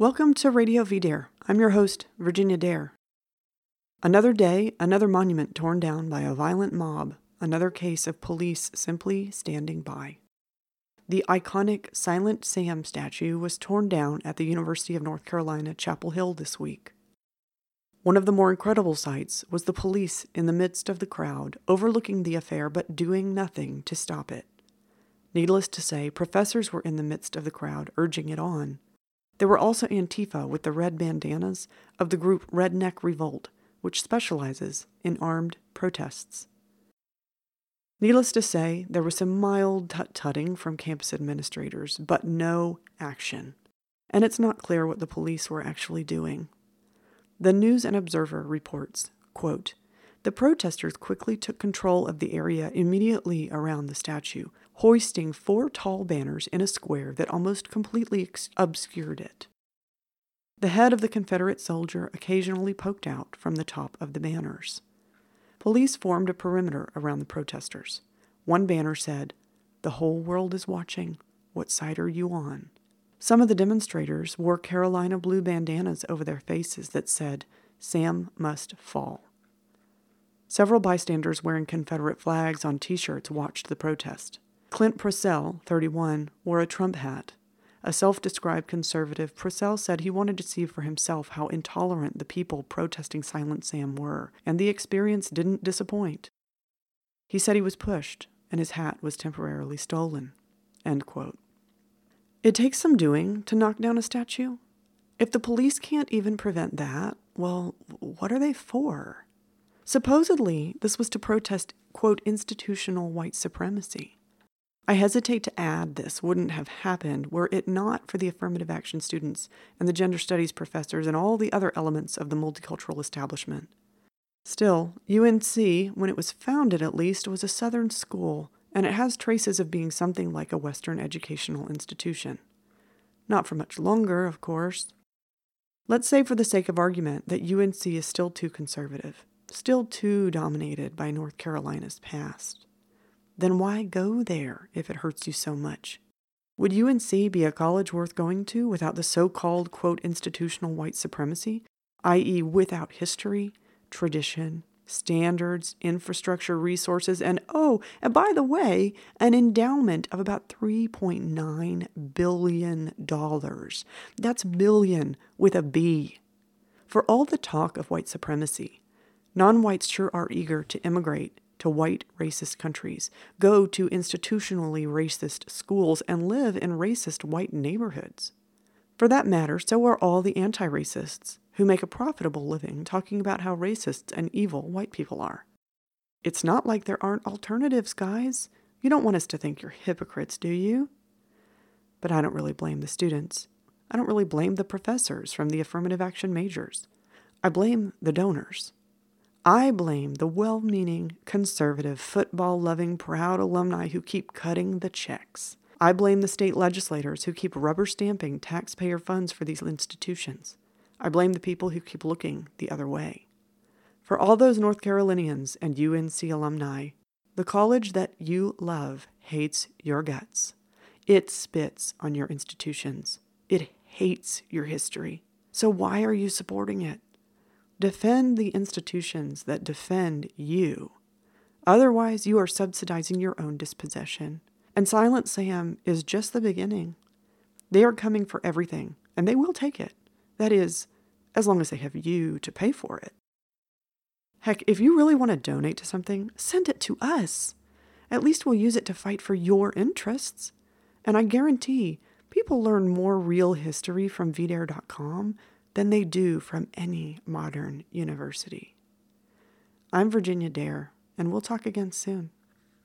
Welcome to Radio VDare. I'm your host, Virginia Dare. Another day, another monument torn down by a violent mob, another case of police simply standing by. The iconic Silent Sam statue was torn down at the University of North Carolina, Chapel Hill this week. One of the more incredible sights was the police in the midst of the crowd, overlooking the affair but doing nothing to stop it. Needless to say, professors were in the midst of the crowd, urging it on. There were also Antifa with the red bandanas of the group Redneck Revolt, which specializes in armed protests. Needless to say, there was some mild tut tutting from campus administrators, but no action. And it's not clear what the police were actually doing. The News and Observer reports, quote, the protesters quickly took control of the area immediately around the statue, hoisting four tall banners in a square that almost completely ex- obscured it. The head of the Confederate soldier occasionally poked out from the top of the banners. Police formed a perimeter around the protesters. One banner said, The whole world is watching. What side are you on? Some of the demonstrators wore Carolina blue bandanas over their faces that said, Sam must fall. Several bystanders wearing Confederate flags on t shirts watched the protest. Clint Purcell, 31, wore a Trump hat. A self described conservative, Purcell said he wanted to see for himself how intolerant the people protesting Silent Sam were, and the experience didn't disappoint. He said he was pushed, and his hat was temporarily stolen. It takes some doing to knock down a statue. If the police can't even prevent that, well, what are they for? Supposedly, this was to protest, quote, institutional white supremacy. I hesitate to add this wouldn't have happened were it not for the affirmative action students and the gender studies professors and all the other elements of the multicultural establishment. Still, UNC, when it was founded at least, was a Southern school and it has traces of being something like a Western educational institution. Not for much longer, of course. Let's say, for the sake of argument, that UNC is still too conservative, still too dominated by North Carolina's past. Then why go there if it hurts you so much? Would UNC be a college worth going to without the so called, quote, institutional white supremacy, i.e., without history, tradition, standards, infrastructure, resources, and oh, and by the way, an endowment of about $3.9 billion. That's billion with a B. For all the talk of white supremacy, non whites sure are eager to immigrate to white racist countries, go to institutionally racist schools, and live in racist white neighborhoods. For that matter, so are all the anti racists who make a profitable living talking about how racist and evil white people are. It's not like there aren't alternatives, guys. You don't want us to think you're hypocrites, do you? But I don't really blame the students. I don't really blame the professors from the affirmative action majors. I blame the donors. I blame the well meaning, conservative, football loving, proud alumni who keep cutting the checks. I blame the state legislators who keep rubber stamping taxpayer funds for these institutions. I blame the people who keep looking the other way. For all those North Carolinians and UNC alumni, the college that you love hates your guts. It spits on your institutions. It hates your history. So why are you supporting it? Defend the institutions that defend you. Otherwise, you are subsidizing your own dispossession. And Silent Sam is just the beginning. They are coming for everything, and they will take it. That is, as long as they have you to pay for it. Heck, if you really want to donate to something, send it to us. At least we'll use it to fight for your interests. And I guarantee people learn more real history from VDare.com than they do from any modern university. I'm Virginia Dare, and we'll talk again soon.